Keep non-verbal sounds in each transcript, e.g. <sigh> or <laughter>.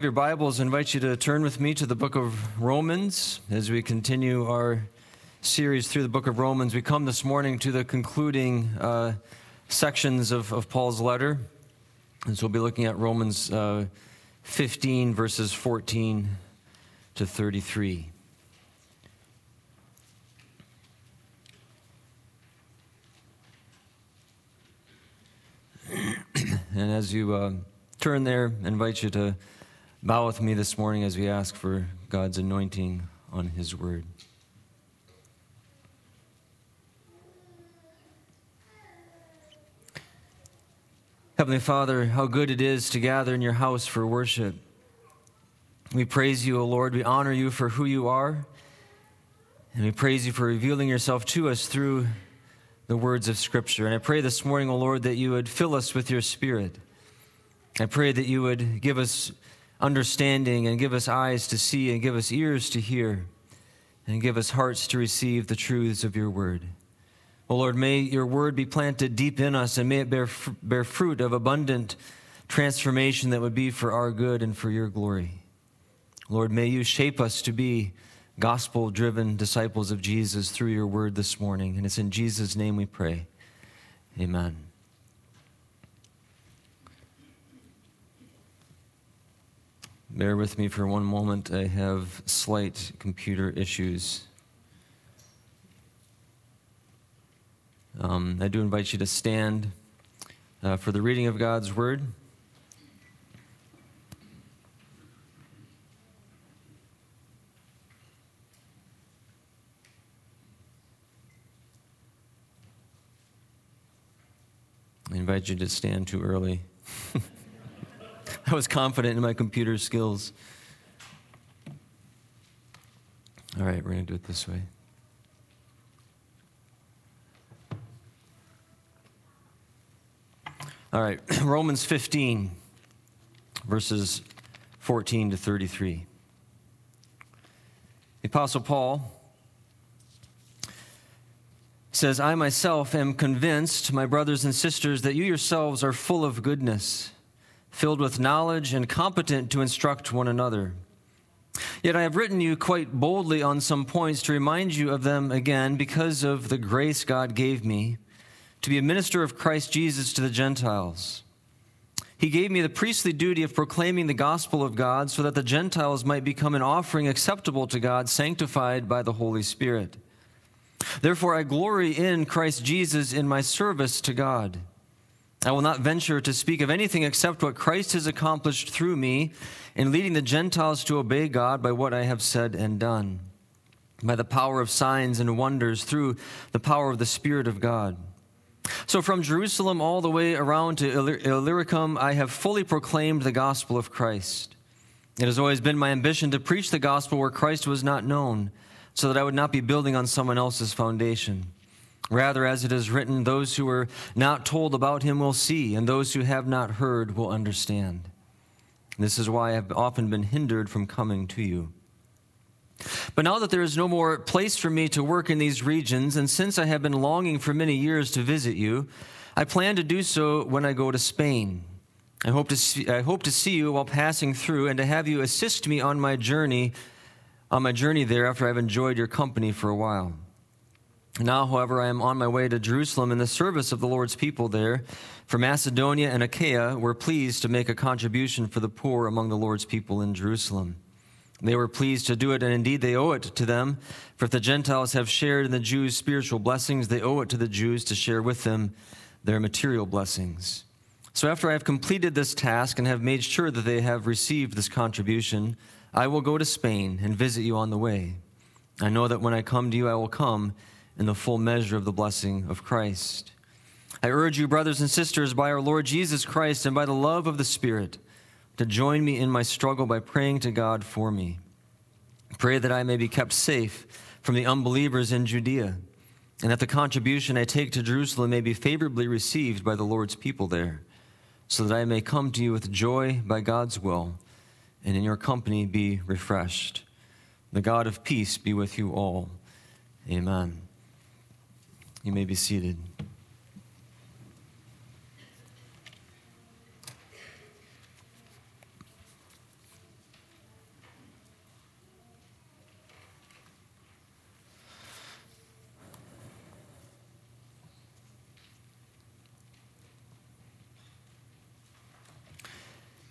Your Bibles, invite you to turn with me to the book of Romans as we continue our series through the book of Romans. We come this morning to the concluding uh, sections of, of, Paul's letter. And so we'll be looking at Romans uh, 15, verses 14 to 33. <clears throat> and as you uh, turn there, I invite you to Bow with me this morning as we ask for God's anointing on His word. Heavenly Father, how good it is to gather in your house for worship. We praise you, O Lord. We honor you for who you are. And we praise you for revealing yourself to us through the words of Scripture. And I pray this morning, O Lord, that you would fill us with your Spirit. I pray that you would give us understanding and give us eyes to see and give us ears to hear and give us hearts to receive the truths of your word. O oh Lord, may your word be planted deep in us and may it bear, bear fruit of abundant transformation that would be for our good and for your glory. Lord, may you shape us to be gospel driven disciples of Jesus through your word this morning. And it's in Jesus' name we pray. Amen. Bear with me for one moment. I have slight computer issues. Um, I do invite you to stand uh, for the reading of God's Word. I invite you to stand too early. I was confident in my computer skills. All right, we're going to do it this way. All right, <clears throat> Romans 15, verses 14 to 33. The Apostle Paul says, I myself am convinced, my brothers and sisters, that you yourselves are full of goodness filled with knowledge and competent to instruct one another. Yet I have written you quite boldly on some points to remind you of them again because of the grace God gave me to be a minister of Christ Jesus to the Gentiles. He gave me the priestly duty of proclaiming the gospel of God so that the Gentiles might become an offering acceptable to God, sanctified by the Holy Spirit. Therefore, I glory in Christ Jesus in my service to God. I will not venture to speak of anything except what Christ has accomplished through me in leading the Gentiles to obey God by what I have said and done, by the power of signs and wonders, through the power of the Spirit of God. So from Jerusalem all the way around to Illyricum, I have fully proclaimed the gospel of Christ. It has always been my ambition to preach the gospel where Christ was not known, so that I would not be building on someone else's foundation. Rather, as it is written, those who are not told about him will see, and those who have not heard will understand. This is why I have often been hindered from coming to you. But now that there is no more place for me to work in these regions, and since I have been longing for many years to visit you, I plan to do so when I go to Spain. I hope to see, I hope to see you while passing through and to have you assist me on my journey on my journey there after I've enjoyed your company for a while. Now, however, I am on my way to Jerusalem in the service of the Lord's people there. For Macedonia and Achaia were pleased to make a contribution for the poor among the Lord's people in Jerusalem. They were pleased to do it, and indeed they owe it to them. For if the Gentiles have shared in the Jews' spiritual blessings, they owe it to the Jews to share with them their material blessings. So after I have completed this task and have made sure that they have received this contribution, I will go to Spain and visit you on the way. I know that when I come to you, I will come in the full measure of the blessing of Christ. I urge you, brothers and sisters, by our Lord Jesus Christ and by the love of the Spirit, to join me in my struggle by praying to God for me. Pray that I may be kept safe from the unbelievers in Judea, and that the contribution I take to Jerusalem may be favorably received by the Lord's people there, so that I may come to you with joy by God's will, and in your company be refreshed. The God of peace be with you all. Amen. You may be seated.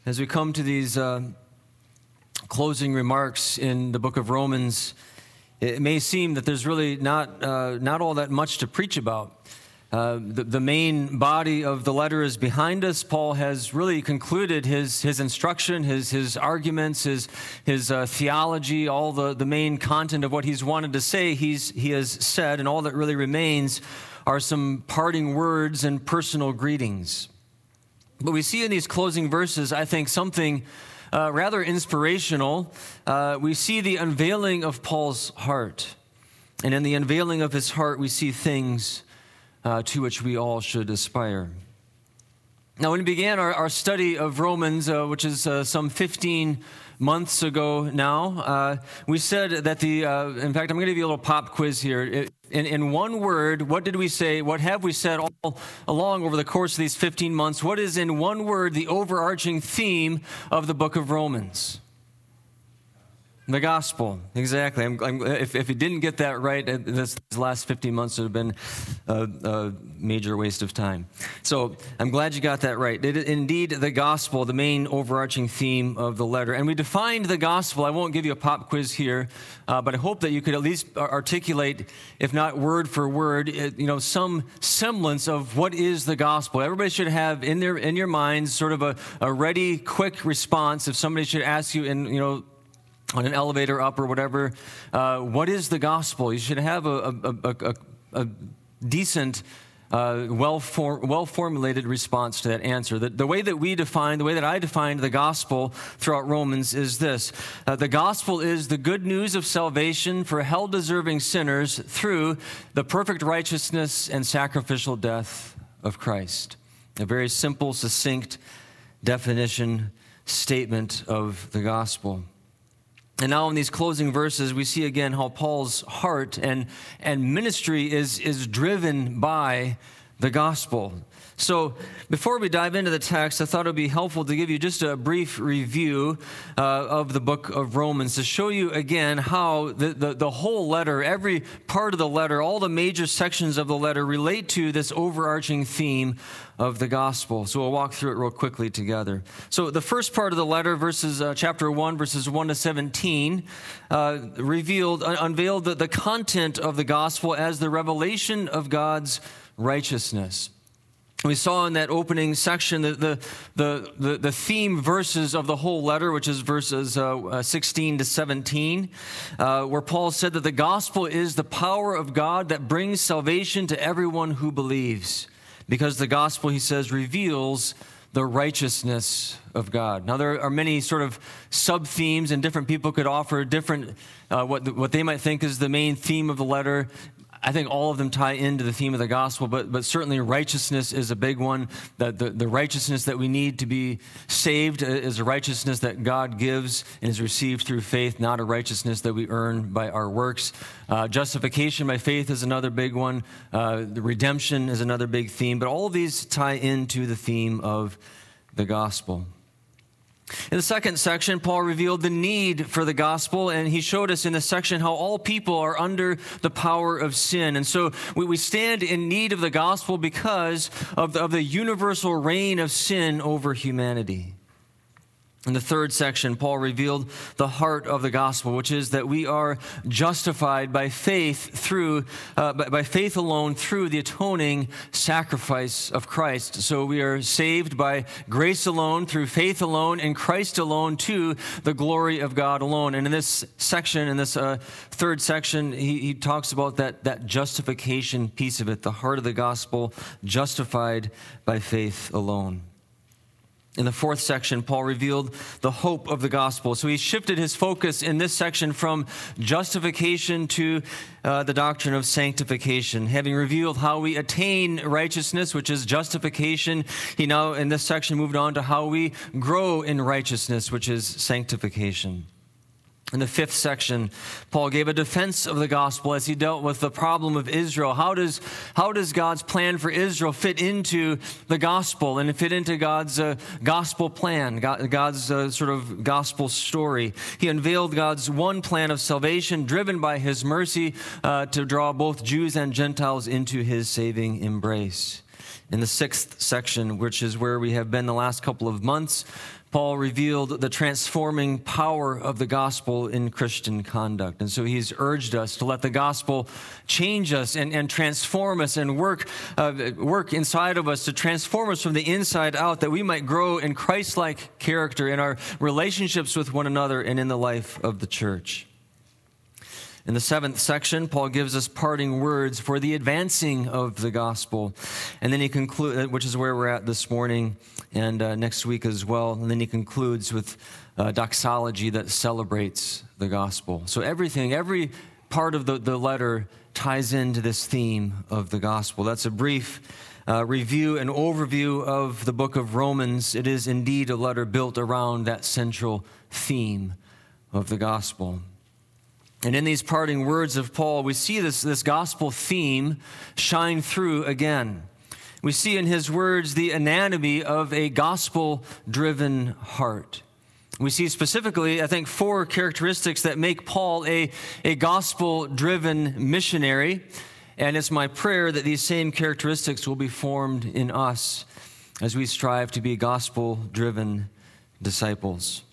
As we come to these uh, closing remarks in the book of Romans, it may seem that there's really not, uh, not all that much to preach about. Uh, the, the, main body of the letter is behind us. Paul has really concluded his, his instruction, his, his arguments, his, his uh, theology, all the, the main content of what he's wanted to say, he's, he has said, and all that really remains are some parting words and personal greetings. But we see in these closing verses, I think, something uh, rather inspirational. Uh, we see the unveiling of Paul's heart. And in the unveiling of his heart, we see things uh, to which we all should aspire. Now, when we began our, our study of Romans, uh, which is uh, some 15 months ago now, uh, we said that the, uh, in fact, I'm going to give you a little pop quiz here. In, in one word, what did we say? What have we said all along over the course of these 15 months? What is, in one word, the overarching theme of the book of Romans? The gospel, exactly. I'm, I'm, if, if you didn't get that right, uh, this, last 15 months would have been a, a, major waste of time. So I'm glad you got that right. It, indeed, the gospel, the main overarching theme of the letter. And we defined the gospel. I won't give you a pop quiz here, uh, but I hope that you could at least articulate, if not word for word, uh, you know, some semblance of what is the gospel. Everybody should have in their in your minds sort of a, a ready, quick response if somebody should ask you in, you know, on an elevator up or whatever, uh, what is the gospel? You should have a, a, a, a decent, uh, well, well formulated response to that answer. The, the, way that we define, the way that I defined the gospel throughout Romans is this uh, The gospel is the good news of salvation for hell deserving sinners through the perfect righteousness and sacrificial death of Christ. A very simple, succinct definition, statement of the gospel. And now in these closing verses, we see again how Paul's heart and, and ministry is, is driven by the gospel. So, before we dive into the text, I thought it would be helpful to give you just a brief review uh, of the book of Romans to show you again how the, the, the, whole letter, every part of the letter, all the major sections of the letter relate to this overarching theme of the gospel. So, we'll walk through it real quickly together. So, the first part of the letter, verses uh, chapter 1, verses 1 to 17, uh, revealed, unveiled the, the content of the gospel as the revelation of God's righteousness. We saw in that opening section the, the, the, the, theme verses of the whole letter, which is verses uh, uh, 16 to 17, uh, where Paul said that the gospel is the power of God that brings salvation to everyone who believes. Because the gospel, he says, reveals the righteousness of God. Now, there are many sort of sub themes, and different people could offer different, uh, what, what they might think is the main theme of the letter. I think all of them tie into the theme of the gospel, but, but certainly righteousness is a big one. The, the, the righteousness that we need to be saved is a righteousness that God gives and is received through faith, not a righteousness that we earn by our works. Uh, justification by faith is another big one. Uh, the redemption is another big theme, but all of these tie into the theme of the gospel. In the second section, Paul revealed the need for the gospel, and he showed us in this section how all people are under the power of sin. And so we, we stand in need of the gospel because of the, of the universal reign of sin over humanity. In the third section, Paul revealed the heart of the gospel, which is that we are justified by faith through, uh, by, by, faith alone through the atoning sacrifice of Christ. So we are saved by grace alone, through faith alone, in Christ alone, to the glory of God alone. And in this section, in this uh, third section, he, he talks about that, that justification piece of it, the heart of the gospel, justified by faith alone. In the fourth section, Paul revealed the hope of the gospel. So he shifted his focus in this section from justification to uh, the doctrine of sanctification. Having revealed how we attain righteousness, which is justification, he now, in this section, moved on to how we grow in righteousness, which is sanctification. In the fifth section, Paul gave a defense of the gospel as he dealt with the problem of Israel. How does, how does God's plan for Israel fit into the gospel and fit into God's uh, gospel plan, God's uh, sort of gospel story? He unveiled God's one plan of salvation driven by his mercy uh, to draw both Jews and Gentiles into his saving embrace. In the sixth section, which is where we have been the last couple of months, Paul revealed the transforming power of the gospel in Christian conduct. And so he's urged us to let the gospel change us and, and transform us and work, uh, work inside of us to transform us from the inside out that we might grow in Christ like character in our relationships with one another and in the life of the church. In the seventh section, Paul gives us parting words for the advancing of the gospel. And then he concludes, uh, which is where we're at this morning and uh, next week as well. And then he concludes with uh, doxology that celebrates the gospel. So everything, every part of the, the letter ties into this theme of the gospel. That's a brief uh, review and overview of the book of Romans. It is indeed a letter built around that central theme of the gospel. And in these parting words of Paul, we see this, this gospel theme shine through again. We see in his words the anatomy of a gospel driven heart. We see specifically, I think, four characteristics that make Paul a, a gospel driven missionary. And it's my prayer that these same characteristics will be formed in us as we strive to be gospel driven disciples.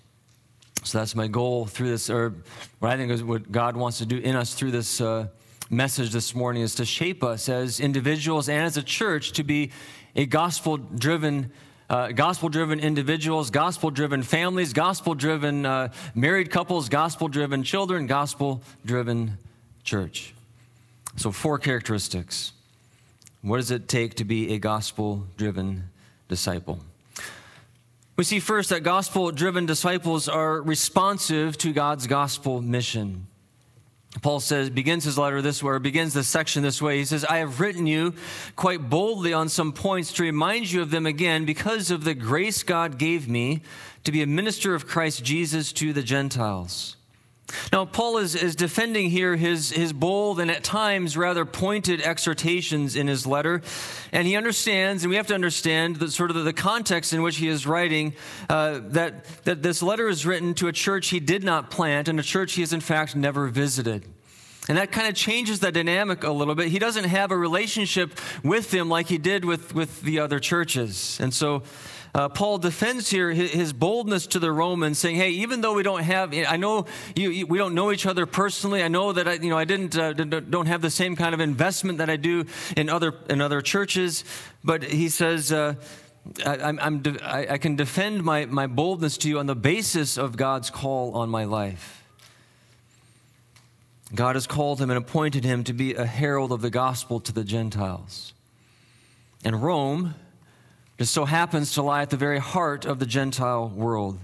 So that's my goal through this, or what I think is what God wants to do in us through this uh, message this morning is to shape us as individuals and as a church to be a gospel driven. Uh, gospel driven individuals, gospel driven families, gospel driven uh, married couples, gospel driven children, gospel driven church. So, four characteristics. What does it take to be a gospel driven disciple? We see first that gospel driven disciples are responsive to God's gospel mission. Paul says, begins his letter this way, or begins this section this way. He says, I have written you quite boldly on some points to remind you of them again because of the grace God gave me to be a minister of Christ Jesus to the Gentiles now, Paul is, is defending here his, his bold and at times rather pointed exhortations in his letter. And he understands, and we have to understand the sort of the context in which he is writing, uh, that, that this letter is written to a church he did not plant and a church he has in fact never visited. And that kind of changes the dynamic a little bit. He doesn't have a relationship with them like he did with, with the other churches. And so uh, Paul defends here his boldness to the Romans, saying, "Hey, even though we don't have, I know you, you, we don't know each other personally. I know that I, you know I didn't uh, don't have the same kind of investment that I do in other in other churches, but he says." Uh, I, I'm, I, I can defend my, my boldness to you on the basis of God's call on my life. God has called him and appointed him to be a herald of the gospel to the Gentiles. And Rome just so happens to lie at the very heart of the Gentile world.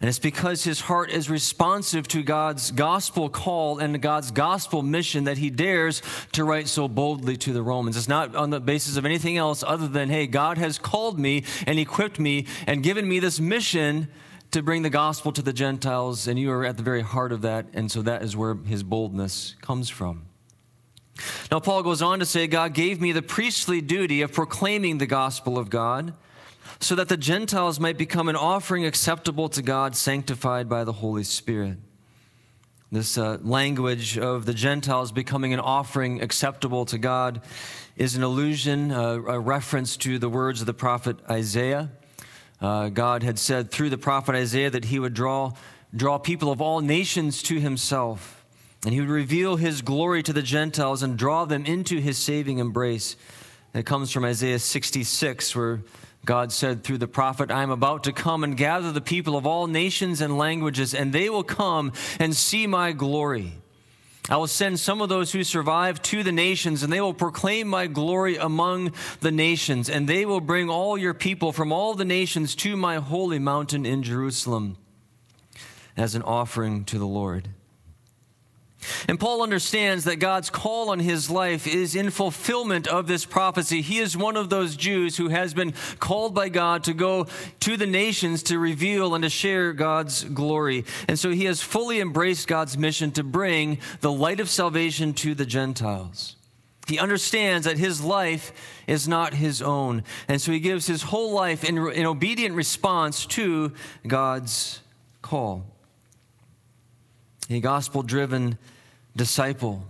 And it's because his heart is responsive to God's gospel call and God's gospel mission that he dares to write so boldly to the Romans. It's not on the basis of anything else other than, hey, God has called me and equipped me and given me this mission to bring the gospel to the Gentiles, and you are at the very heart of that. And so that is where his boldness comes from. Now, Paul goes on to say, God gave me the priestly duty of proclaiming the gospel of God so that the Gentiles might become an offering acceptable to God, sanctified by the Holy Spirit. This uh, language of the Gentiles becoming an offering acceptable to God is an allusion, uh, a reference to the words of the prophet Isaiah. Uh, God had said through the prophet Isaiah that he would draw, draw people of all nations to himself. And he would reveal his glory to the Gentiles and draw them into his saving embrace. it comes from Isaiah 66, where God said through the prophet, I am about to come and gather the people of all nations and languages, and they will come and see my glory. I will send some of those who survive to the nations, and they will proclaim my glory among the nations, and they will bring all your people from all the nations to my holy mountain in Jerusalem as an offering to the Lord. And Paul understands that God's call on his life is in fulfillment of this prophecy. He is one of those Jews who has been called by God to go to the nations to reveal and to share God's glory. And so he has fully embraced God's mission to bring the light of salvation to the Gentiles. He understands that his life is not his own. And so he gives his whole life in, in obedient response to God's call. A gospel driven disciple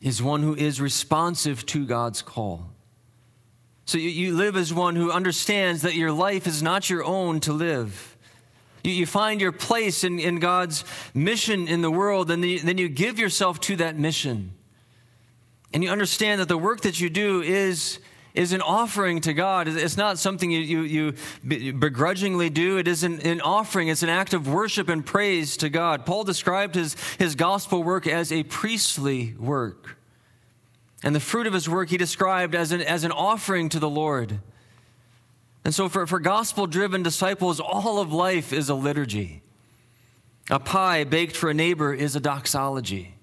is one who is responsive to God's call. So you, you live as one who understands that your life is not your own to live. You, you find your place in, in God's mission in the world, and then then you give yourself to that mission. And you understand that the work that you do is is an offering to God. It's not something you, you, you begrudgingly do. It is an, an, offering. It's an act of worship and praise to God. Paul described his, his gospel work as a priestly work. And the fruit of his work he described as an, as an offering to the Lord. And so, for, for gospel driven disciples, all of life is a liturgy. A pie baked for a neighbor is a doxology.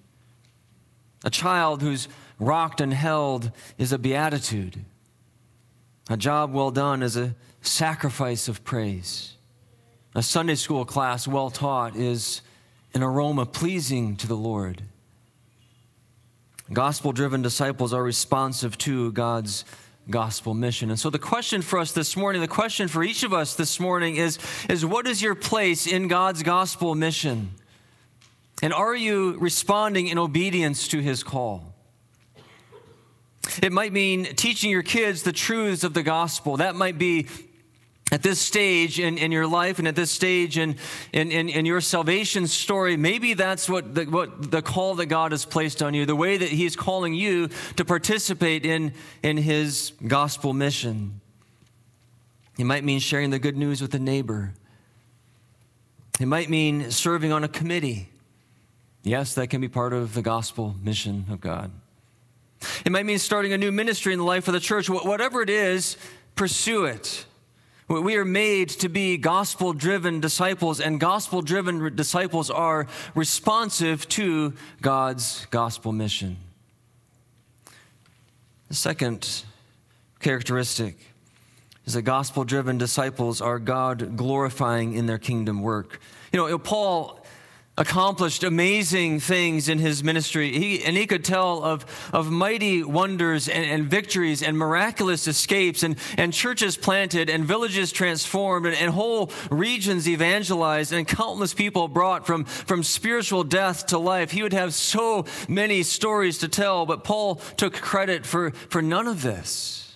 A child who's rocked and held is a beatitude. A job well done is a sacrifice of praise. A Sunday school class well taught is an aroma pleasing to the Lord. Gospel driven disciples are responsive to God's gospel mission. And so the question for us this morning, the question for each of us this morning is, is what is your place in God's gospel mission? And are you responding in obedience to his call? <laughs> It might mean teaching your kids the truths of the gospel. That might be at this stage in, in your life and at this stage in, in, in, in your salvation story, maybe that's what the, what the call that God has placed on you, the way that He's calling you to participate in, in His gospel mission. It might mean sharing the good news with a neighbor. It might mean serving on a committee. Yes, that can be part of the gospel mission of God. It might mean starting a new ministry in the life of the church. Whatever it is, pursue it. We are made to be gospel driven disciples, and gospel driven disciples are responsive to God's gospel mission. The second characteristic is that gospel driven disciples are God glorifying in their kingdom work. You know, Paul accomplished amazing things in his ministry. He, and he could tell of, of mighty wonders and, and victories and miraculous escapes and, and churches planted and villages transformed and, and whole regions evangelized and countless people brought from, from spiritual death to life. He would have so many stories to tell, but Paul took credit for, for none of this.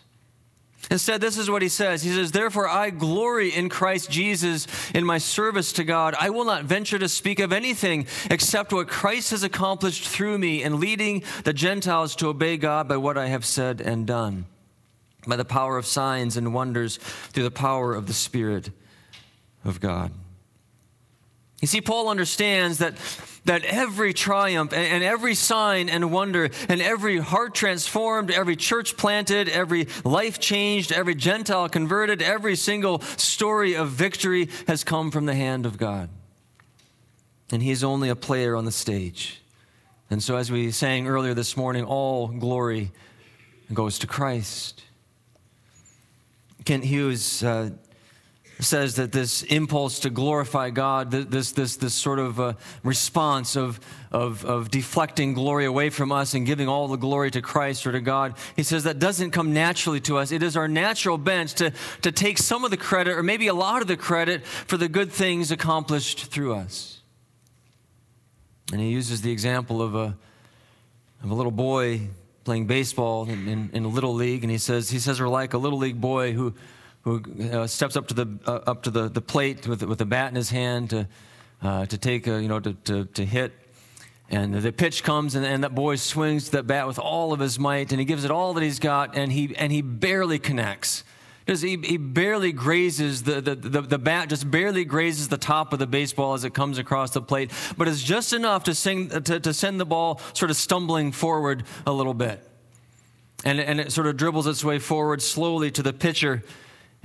Instead, this is what he says. He says, Therefore, I glory in Christ Jesus in my service to God. I will not venture to speak of anything except what Christ has accomplished through me in leading the Gentiles to obey God by what I have said and done, by the power of signs and wonders, through the power of the Spirit of God. You see, Paul understands that, that every triumph and, and, every sign and wonder and every heart transformed, every church planted, every life changed, every Gentile converted, every single story of victory has come from the hand of God. And he's only a player on the stage. And so, as we sang earlier this morning, all glory goes to Christ. Kent Hughes uh, says that this impulse to glorify God, this, this, this sort of uh, response of, of, of deflecting glory away from us and giving all the glory to Christ or to God, he says that doesn't come naturally to us. It is our natural bent to, to take some of the credit, or maybe a lot of the credit, for the good things accomplished through us. And he uses the example of a, of a little boy playing baseball in, in, in a little league, and he says, he says we're like a little league boy who who uh, steps up to the uh, up to the, the plate with with a bat in his hand to uh, to take a, you know to, to, to hit. And the pitch comes, and, and that boy swings that bat with all of his might, and he gives it all that he's got, and he and he barely connects. Because he, he barely grazes the, the, the, the, bat, just barely grazes the top of the baseball as it comes across the plate, but it's just enough to, sing, to, to send the ball sort of stumbling forward a little bit. And, and it sort of dribbles its way forward slowly to the pitcher,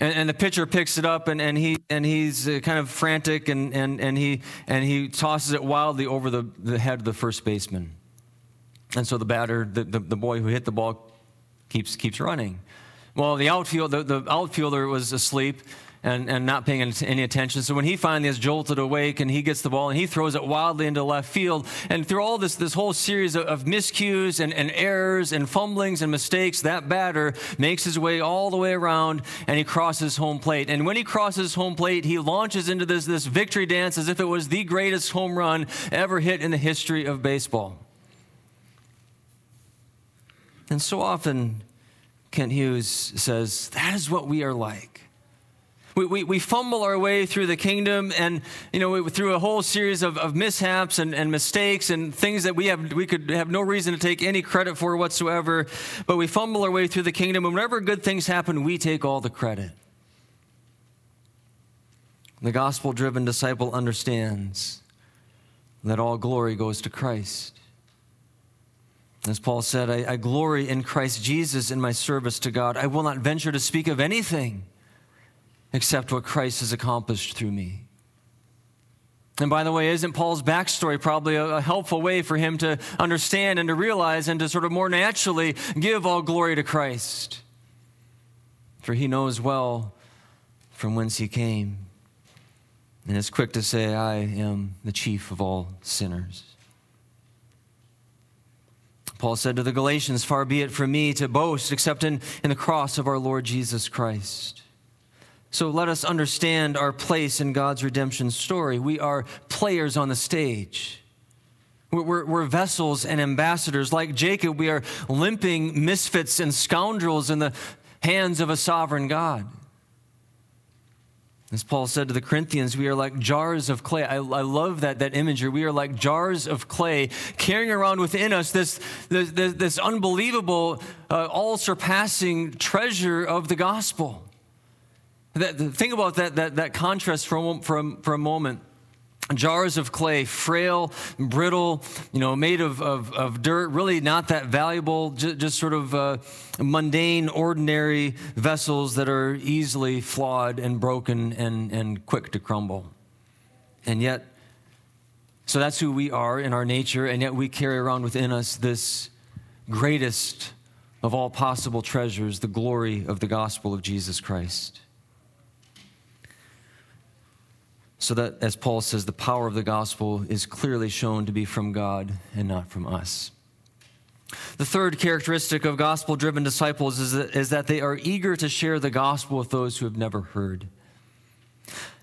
and, and, the pitcher picks it up and, and, he, and he's uh, kind of frantic and, and, and, he, and he tosses it wildly over the, the head of the first baseman. And so the batter, the, the, the boy who hit the ball, keeps, keeps running. Well, the, outfield, the, the outfielder was asleep and, and not paying any attention. So when he finally is jolted awake and he gets the ball and he throws it wildly into left field, and through all this, this whole series of, of miscues and, and errors and fumblings and mistakes, that batter makes his way all the way around and he crosses home plate. And when he crosses home plate, he launches into this, this victory dance as if it was the greatest home run ever hit in the history of baseball. And so often, Kent Hughes says, that is what we are like. We, we, we fumble our way through the kingdom and, you know, through a whole series of, of mishaps and, and mistakes and things that we, have, we could have no reason to take any credit for whatsoever. But we fumble our way through the kingdom, and whenever good things happen, we take all the credit. The gospel driven disciple understands that all glory goes to Christ. As Paul said, I, I, glory in Christ Jesus in my service to God. I will not venture to speak of anything except what Christ has accomplished through me. And by the way, isn't Paul's backstory probably a, helpful way for him to understand and to realize and to sort of more naturally give all glory to Christ? For he knows well from whence he came and is quick to say, I am the chief of all sinners. Paul said to the Galatians, Far be it from me to boast except in, in the cross of our Lord Jesus Christ. So let us understand our place in God's redemption story. We are players on the stage. We're, we're, vessels and ambassadors. Like Jacob, we are limping misfits and scoundrels in the hands of a sovereign God. As Paul said to the Corinthians, we are like jars of clay. I, I love that, that imagery. We are like jars of clay carrying around within us this, this, this, unbelievable, uh, all surpassing treasure of the gospel. That, think about that, that, that contrast for a, for, for a moment jars of clay, frail, brittle, you know, made of, of, of dirt, really not that valuable, just, just sort of uh, mundane, ordinary vessels that are easily flawed and broken and, and quick to crumble. And yet, so that's who we are in our nature, and yet we carry around within us this greatest of all possible treasures, the glory of the gospel of Jesus Christ. So that, as Paul says, the power of the gospel is clearly shown to be from God and not from us. The third characteristic of gospel driven disciples is that, is that they are eager to share the gospel with those who have never heard.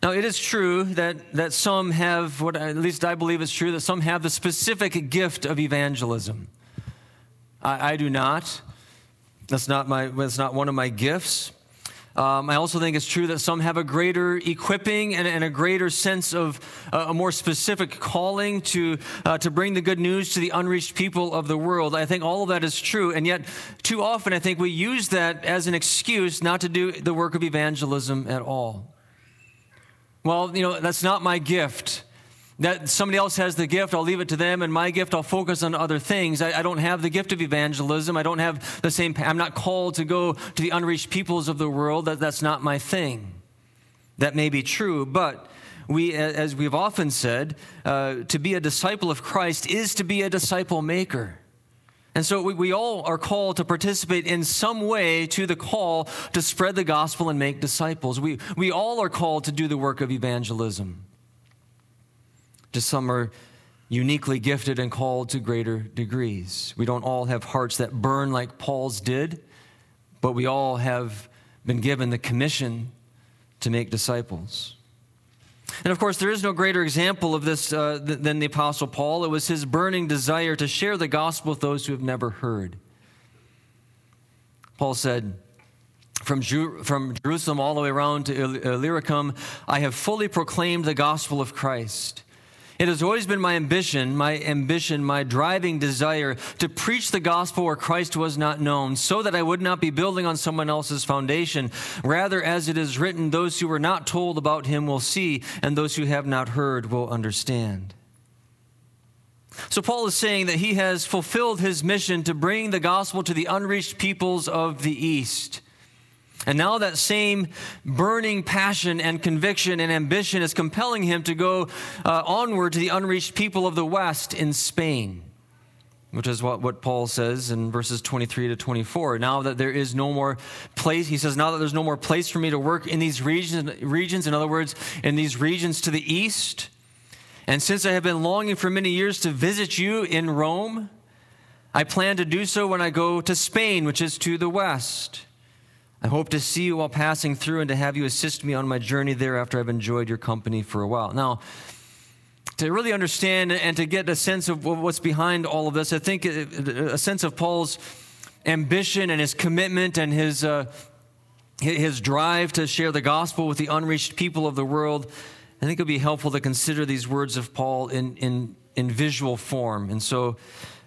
Now, it is true that, that some have, what at least I believe it's true, that some have the specific gift of evangelism. I, I do not. That's not, my, that's not one of my gifts. Um, I also think it's true that some have a greater equipping and, and a greater sense of uh, a more specific calling to, uh, to bring the good news to the unreached people of the world. I think all of that is true. And yet, too often, I think we use that as an excuse not to do the work of evangelism at all. Well, you know, that's not my gift that somebody else has the gift, I'll leave it to them, and my gift, I'll focus on other things. I, I, don't have the gift of evangelism. I don't have the same, I'm not called to go to the unreached peoples of the world. That, that's not my thing. That may be true, but we, as we've often said, uh, to be a disciple of Christ is to be a disciple maker. And so we, we all are called to participate in some way to the call to spread the gospel and make disciples. We, we all are called to do the work of evangelism. Just some are uniquely gifted and called to greater degrees. We don't all have hearts that burn like Paul's did, but we all have been given the commission to make disciples. And of course, there is no greater example of this uh, than the Apostle Paul. It was his burning desire to share the gospel with those who have never heard. Paul said, from, from Jerusalem all the way around to Illyricum, I have fully proclaimed the gospel of Christ. It has always been my ambition, my ambition, my driving desire to preach the gospel where Christ was not known, so that I would not be building on someone else's foundation. Rather, as it is written, those who were not told about him will see, and those who have not heard will understand. So, Paul is saying that he has fulfilled his mission to bring the gospel to the unreached peoples of the East. And now that same burning passion and conviction and ambition is compelling him to go uh, onward to the unreached people of the West in Spain, which is what, what Paul says in verses 23 to 24. Now that there is no more place, he says, now that there's no more place for me to work in these regions, regions in other words, in these regions to the east, and since I have been longing for many years to visit you in Rome, I plan to do so when I go to Spain, which is to the west. I hope to see you while passing through and to have you assist me on my journey there after I've enjoyed your company for a while. Now, to really understand and to get a sense of what's behind all of this, I think a sense of Paul's ambition and his commitment and his, uh, his drive to share the gospel with the unreached people of the world, I think it would be helpful to consider these words of Paul in, in, in visual form. And so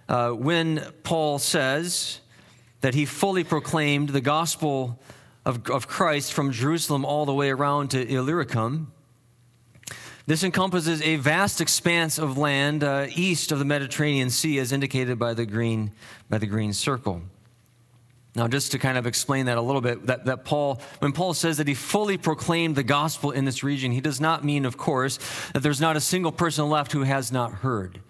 uh, when Paul says that he fully proclaimed the gospel of, of Christ from Jerusalem all the way around to Illyricum, this encompasses a vast expanse of land uh, east of the Mediterranean Sea, as indicated by the green, by the green circle. Now, just to kind of explain that a little bit, that, that Paul, when Paul says that he fully proclaimed the gospel in this region, he does not mean, of course, that there's not a single person left who has not heard.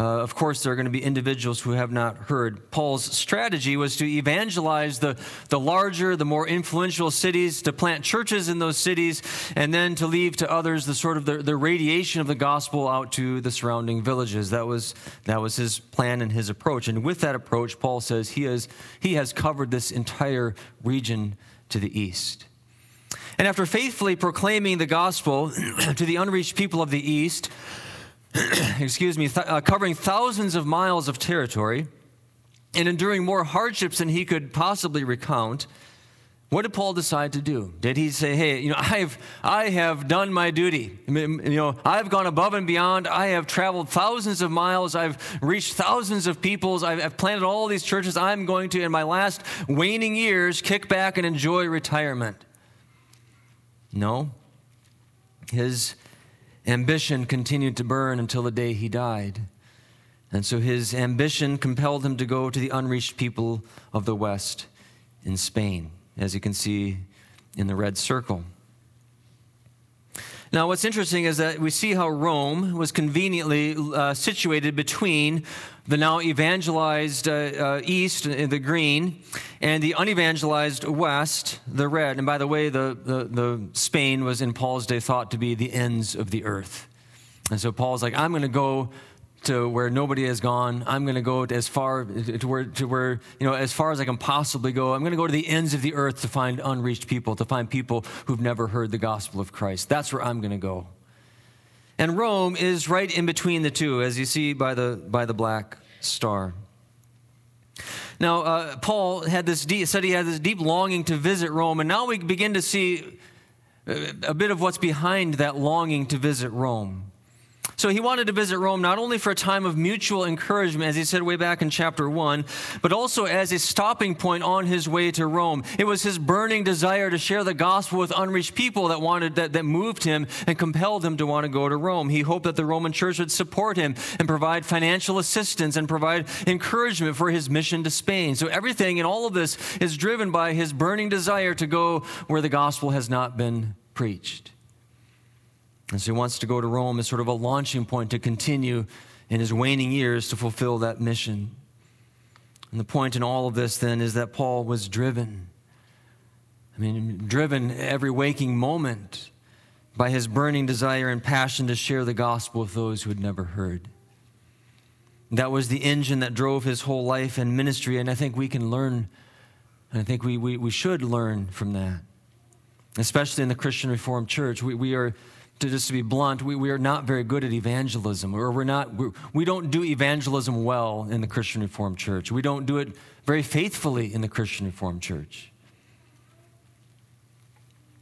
Uh, of course, there are going to be individuals who have not heard. Paul's strategy was to evangelize the, the larger, the more influential cities, to plant churches in those cities, and then to leave to others the sort of the, the radiation of the gospel out to the surrounding villages. That was, that was his plan and his approach. And with that approach, Paul says he, has he has covered this entire region to the east. And after faithfully proclaiming the gospel <clears throat> to the unreached people of the east, <clears throat> excuse me, th- uh, covering thousands of miles of territory and enduring more hardships than he could possibly recount, what did Paul decide to do? Did he say, "Hey, you know, <laughs> I've I have done my duty. You know, I've gone above and beyond. I have traveled thousands of miles. I've reached thousands of peoples. I've, I've planted all these churches. I'm going to, in my last waning years, kick back and enjoy retirement." No. His ambition continued to burn until the day he died. And so his ambition compelled him to go to the unreached people of the West in Spain, as you can see in the red circle. Now, what's interesting is that we see how Rome was conveniently uh, situated between the now evangelized uh, uh, east, uh, the green, and the unevangelized west, the red. And by the way, the, the, the Spain was in Paul's day thought to be the ends of the earth. And so Paul's like, I'm going to go to where nobody has gone. I'm going to go as far to where, to where, you know, as far as I can possibly go. I'm going to go to the ends of the earth to find unreached people, to find people who've never heard the gospel of Christ. That's where I'm going to go. And Rome is right in between the two, as you see by the, by the black star. Now, uh, Paul had this deep, said he had this deep longing to visit Rome, and now we begin to see a bit of what's behind that longing to visit Rome. So he wanted to visit Rome not only for a time of mutual encouragement, as he said way back in chapter 1, but also as a stopping point on his way to Rome. It was his burning desire to share the gospel with unreached people that wanted that, that moved him and compelled him to want to go to Rome. He hoped that the Roman church would support him and provide financial assistance and provide encouragement for his mission to Spain. So everything in all of this is driven by his burning desire to go where the gospel has not been preached. And so he wants to go to Rome as sort of a launching point to continue in his waning years to fulfill that mission. And the point in all of this then is that Paul was driven. I mean, driven every waking moment by his burning desire and passion to share the gospel with those who had never heard. That was the engine that drove his whole life and ministry, and I think we can learn, and I think we, we, we should learn from that. Especially in the Christian Reformed Church. We, we are to just to be blunt, we, we are not very good at evangelism, or we're not, we're, we do not do evangelism well in the Christian Reformed Church. We don't do it very faithfully in the Christian Reformed Church.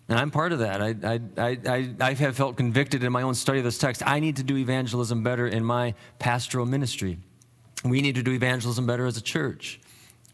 And I'm part of that. I, I, I, I have felt convicted in my own study of this text. I need to do evangelism better in my pastoral ministry. We need to do evangelism better as a church.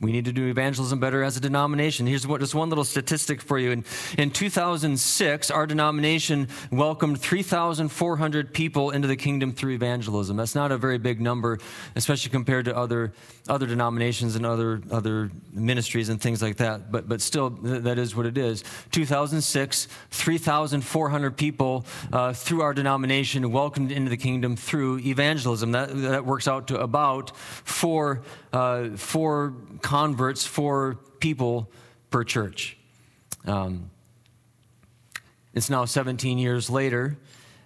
We need to do evangelism better as a denomination. Here's what, just one little statistic for you. In, in 2006, our denomination welcomed 3,400 people into the kingdom through evangelism. That's not a very big number, especially compared to other, other denominations and other, other ministries and things like that. But, but still, that is what it is. 2006, 3,400 people uh, through our denomination welcomed into the kingdom through evangelism. That, that works out to about four uh, four converts, four people per church. Um, it's now 17 years later.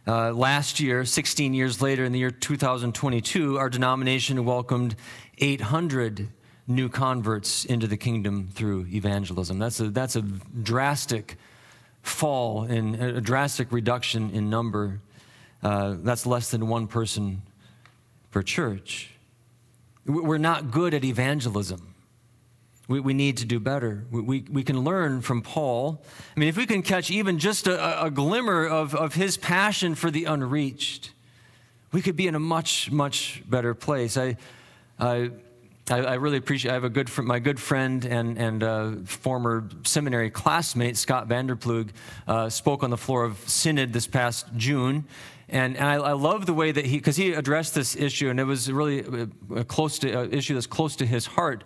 Uh, last year, 16 years later, in the year 2022, our denomination welcomed 800 new converts into the kingdom through evangelism. That's a, that's a drastic fall in a drastic reduction in number. Uh, that's less than one person per church. We're not good at evangelism. We, we need to do better. We, we, we, can learn from Paul. I mean, if we can catch even just a, a glimmer of, of his passion for the unreached, we could be in a much, much better place. I, I, I really appreciate. I have a good, friend, my good friend and and uh, former seminary classmate Scott Vanderplug uh, spoke on the floor of Synod this past June, and, and I, I, love the way that he, because he addressed this issue, and it was really a, close to, an issue that's close to his heart.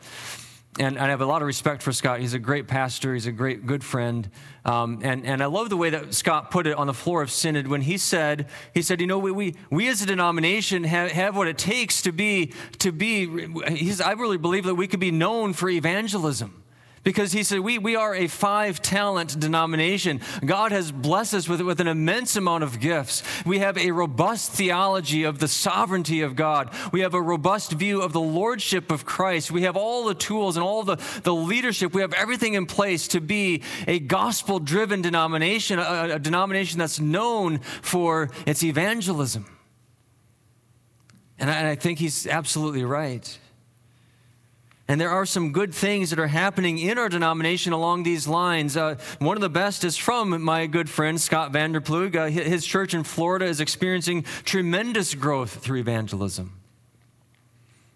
And, I have a lot of respect for Scott. He's a great pastor. He's a great, good friend. Um, and, and I love the way that Scott put it on the floor of Synod when he said, he said, you know, we, we, we as a denomination have, have what it takes to be, to be, he's, I really believe that we could be known for evangelism. Because he said, we, we are a five talent denomination. God has blessed us with, with an immense amount of gifts. We have a robust theology of the sovereignty of God. We have a robust view of the lordship of Christ. We have all the tools and all the, the leadership. We have everything in place to be a gospel driven denomination, a, a denomination that's known for its evangelism. And I, and I think he's absolutely right. And there are some good things that are happening in our denomination along these lines. Uh, one of the best is from my good friend Scott Vanderplug. Uh, his church in Florida is experiencing tremendous growth through evangelism.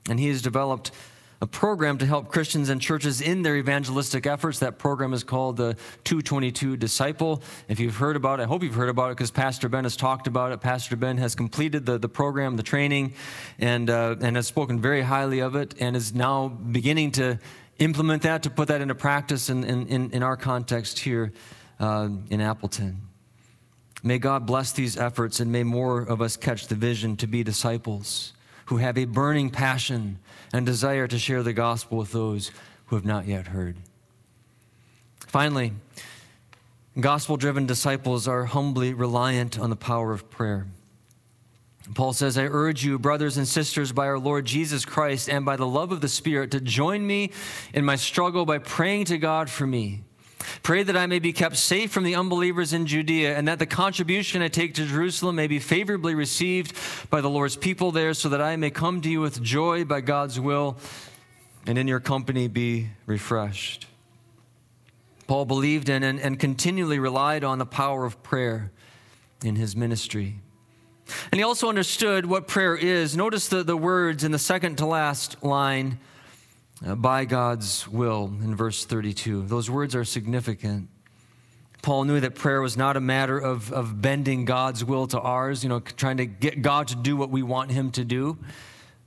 And he has developed a program to help Christians and churches in their evangelistic efforts. That program is called the 222 Disciple. If you've heard about it, I hope you've heard about it because Pastor Ben has talked about it. Pastor Ben has completed the, the program, the training, and, uh, and has spoken very highly of it and is now beginning to implement that, to put that into practice in, in, in our context here uh, in Appleton. May God bless these efforts and may more of us catch the vision to be disciples who have a burning passion and desire to share the gospel with those who have not yet heard. Finally, gospel driven disciples are humbly reliant on the power of prayer. Paul says, I urge you, brothers and sisters, by our Lord Jesus Christ and by the love of the Spirit, to join me in my struggle by praying to God for me Pray that I may be kept safe from the unbelievers in Judea, and that the contribution I take to Jerusalem may be favorably received by the Lord's people there, so that I may come to you with joy by God's will, and in your company be refreshed. Paul believed in and, and continually relied on the power of prayer in his ministry. And he also understood what prayer is. Notice the, the words in the second to last line by God's will in verse 32. Those words are significant. Paul knew that prayer was not a matter of, of bending God's will to ours, you know, trying to get God to do what we want him to do,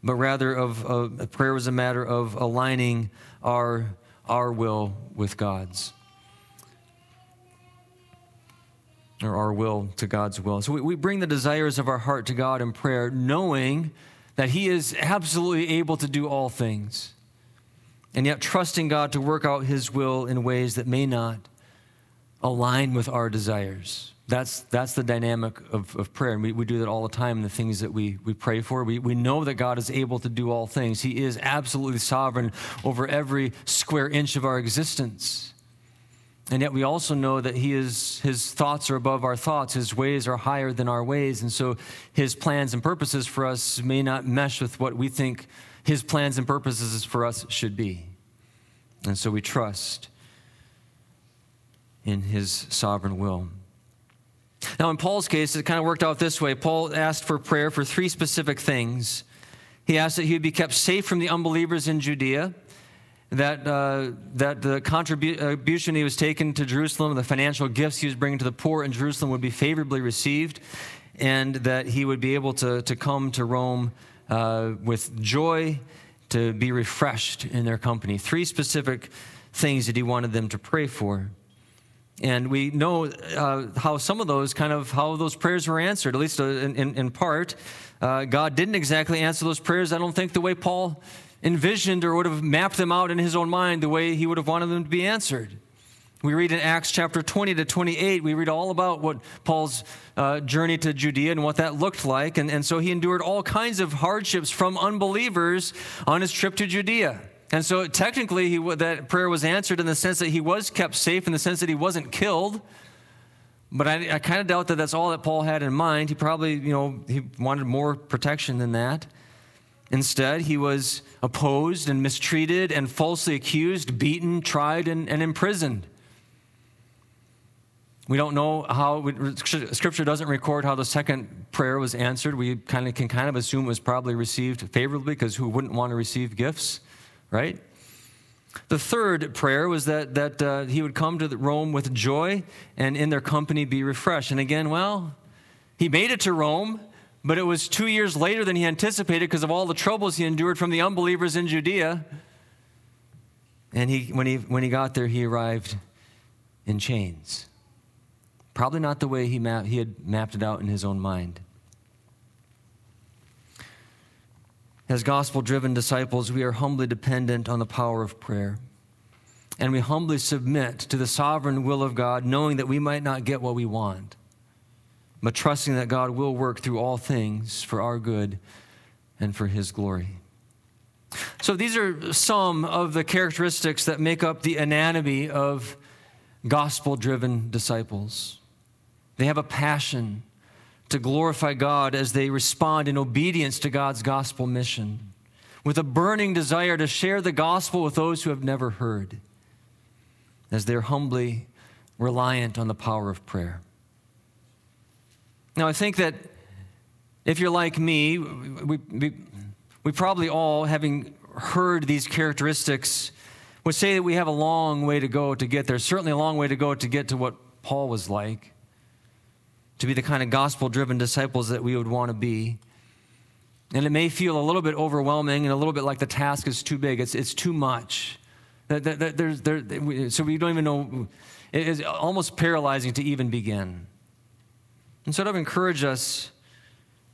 but rather of uh, prayer was a matter of aligning our, our will with God's. Or our will to God's will. So we, we bring the desires of our heart to God in prayer, knowing that He is absolutely able to do all things and yet trusting God to work out His will in ways that may not align with our desires. That's, that's the dynamic of, of prayer. And we, we do that all the time in the things that we, we pray for. We, we know that God is able to do all things, He is absolutely sovereign over every square inch of our existence. And yet we also know that he is, his thoughts are above our thoughts, his ways are higher than our ways. And so his plans and purposes for us may not mesh with what we think his plans and purposes for us should be. And so we trust in his sovereign will. Now, in Paul's case, it kind of worked out this way. Paul asked for prayer for three specific things. He asked that he would be kept safe from the unbelievers in Judea, that, uh, that the contribution he was taking to Jerusalem, the financial gifts he was bringing to the poor in Jerusalem would be favorably received, and that he would be able to, to come to Rome uh, with joy to be refreshed in their company. Three specific things that he wanted them to pray for. And we know uh, how some of those kind of how those prayers were answered, at least uh, in, in, in part. Uh, God didn't exactly answer those prayers, I don't think, the way Paul envisioned or would have mapped them out in his own mind, the way he would have wanted them to be answered. We read in Acts chapter 20 to 28, we read all about what Paul's uh, journey to Judea and what that looked like. And, and so he endured all kinds of hardships from unbelievers on his trip to Judea. And so technically, he, that prayer was answered in the sense that he was kept safe, in the sense that he wasn't killed. But I, I kind of doubt that that's all that Paul had in mind. He probably, you know, he wanted more protection than that. Instead, he was opposed and mistreated and falsely accused, beaten, tried, and, and imprisoned. We don't know how, Scripture doesn't record how the second prayer was answered. We kind of can kind of assume it was probably received favorably because who wouldn't want to receive gifts, right? The third prayer was that, that uh, he would come to Rome with joy and in their company be refreshed. And again, well, he made it to Rome, but it was two years later than he anticipated because of all the troubles he endured from the unbelievers in Judea. And he, when, he, when he got there, he arrived in chains. Probably not the way he, map, he had mapped it out in his own mind. As gospel driven disciples, we are humbly dependent on the power of prayer. And we humbly submit to the sovereign will of God, knowing that we might not get what we want, but trusting that God will work through all things for our good and for his glory. So, these are some of the characteristics that make up the anatomy of gospel driven disciples. They have a passion to glorify God as they respond in obedience to God's gospel mission, with a burning desire to share the gospel with those who have never heard, as they're humbly reliant on the power of prayer. Now, I think that if you're like me, we, we, we probably all, having heard these characteristics, would say that we have a long way to go to get there. Certainly, a long way to go to get to what Paul was like to be the kind of gospel driven disciples that we would want to be. And it may feel a little bit overwhelming and a little bit like the task is too big, it's, it's too much. There's, there, so we don't even know, it's almost paralyzing to even begin. And so I'd encourage us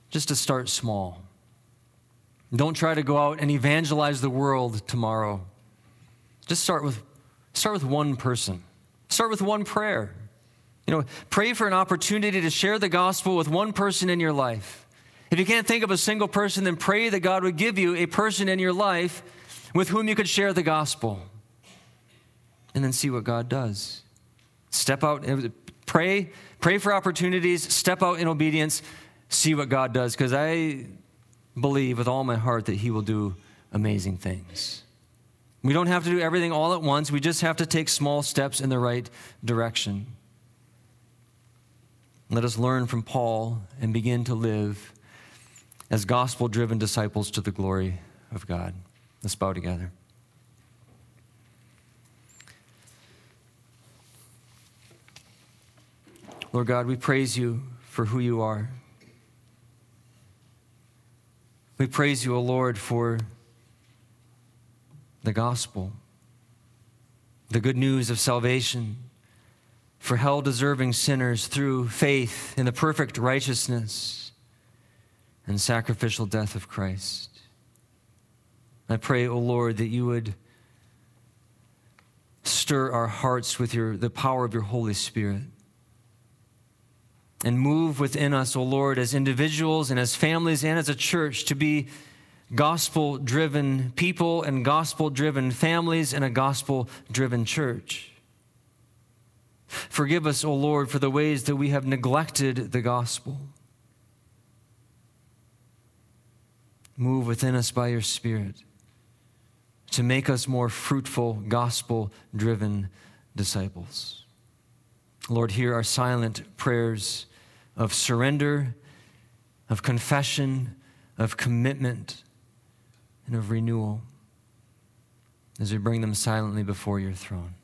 just to start small. Don't try to go out and evangelize the world tomorrow. Just start with, start with one person. Start with one prayer. You know, pray for an opportunity to share the gospel with one person in your life. If you can't think of a single person, then pray that God would give you a person in your life with whom you could share the gospel. And then see what God does. Step out, pray, pray for opportunities, step out in obedience, see what God does, because I believe with all my heart that He will do amazing things. We don't have to do everything all at once, we just have to take small steps in the right direction. Let us learn from Paul and begin to live as gospel driven disciples to the glory of God. Let's bow together. Lord God, we praise you for who you are. We praise you, O Lord, for the gospel, the good news of salvation for hell deserving sinners through faith in the perfect righteousness and sacrificial death of Christ. I pray, O oh Lord, that you would stir our hearts with your, the power of your Holy Spirit and move within us, O oh Lord, as individuals and as families and as a church to be gospel driven people and gospel driven families and a gospel driven church. Forgive us, O Lord, for the ways that we have neglected the gospel. Move within us by your Spirit to make us more fruitful, gospel driven disciples. Lord, hear our silent prayers of surrender, of confession, of commitment, and of renewal as we bring them silently before your throne.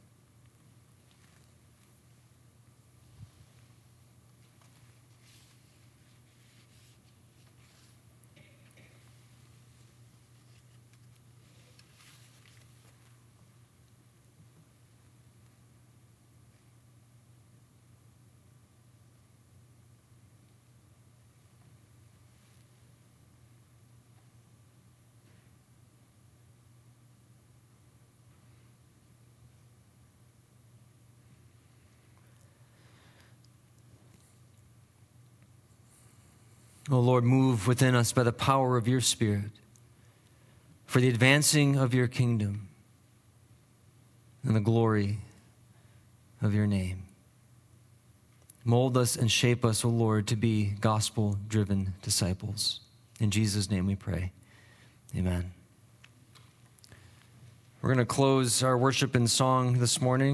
Oh Lord, move within us by the power of your Spirit for the advancing of your kingdom and the glory of your name. Mold us and shape us, O Lord, to be gospel driven disciples. In Jesus' name we pray. Amen. We're going to close our worship in song this morning.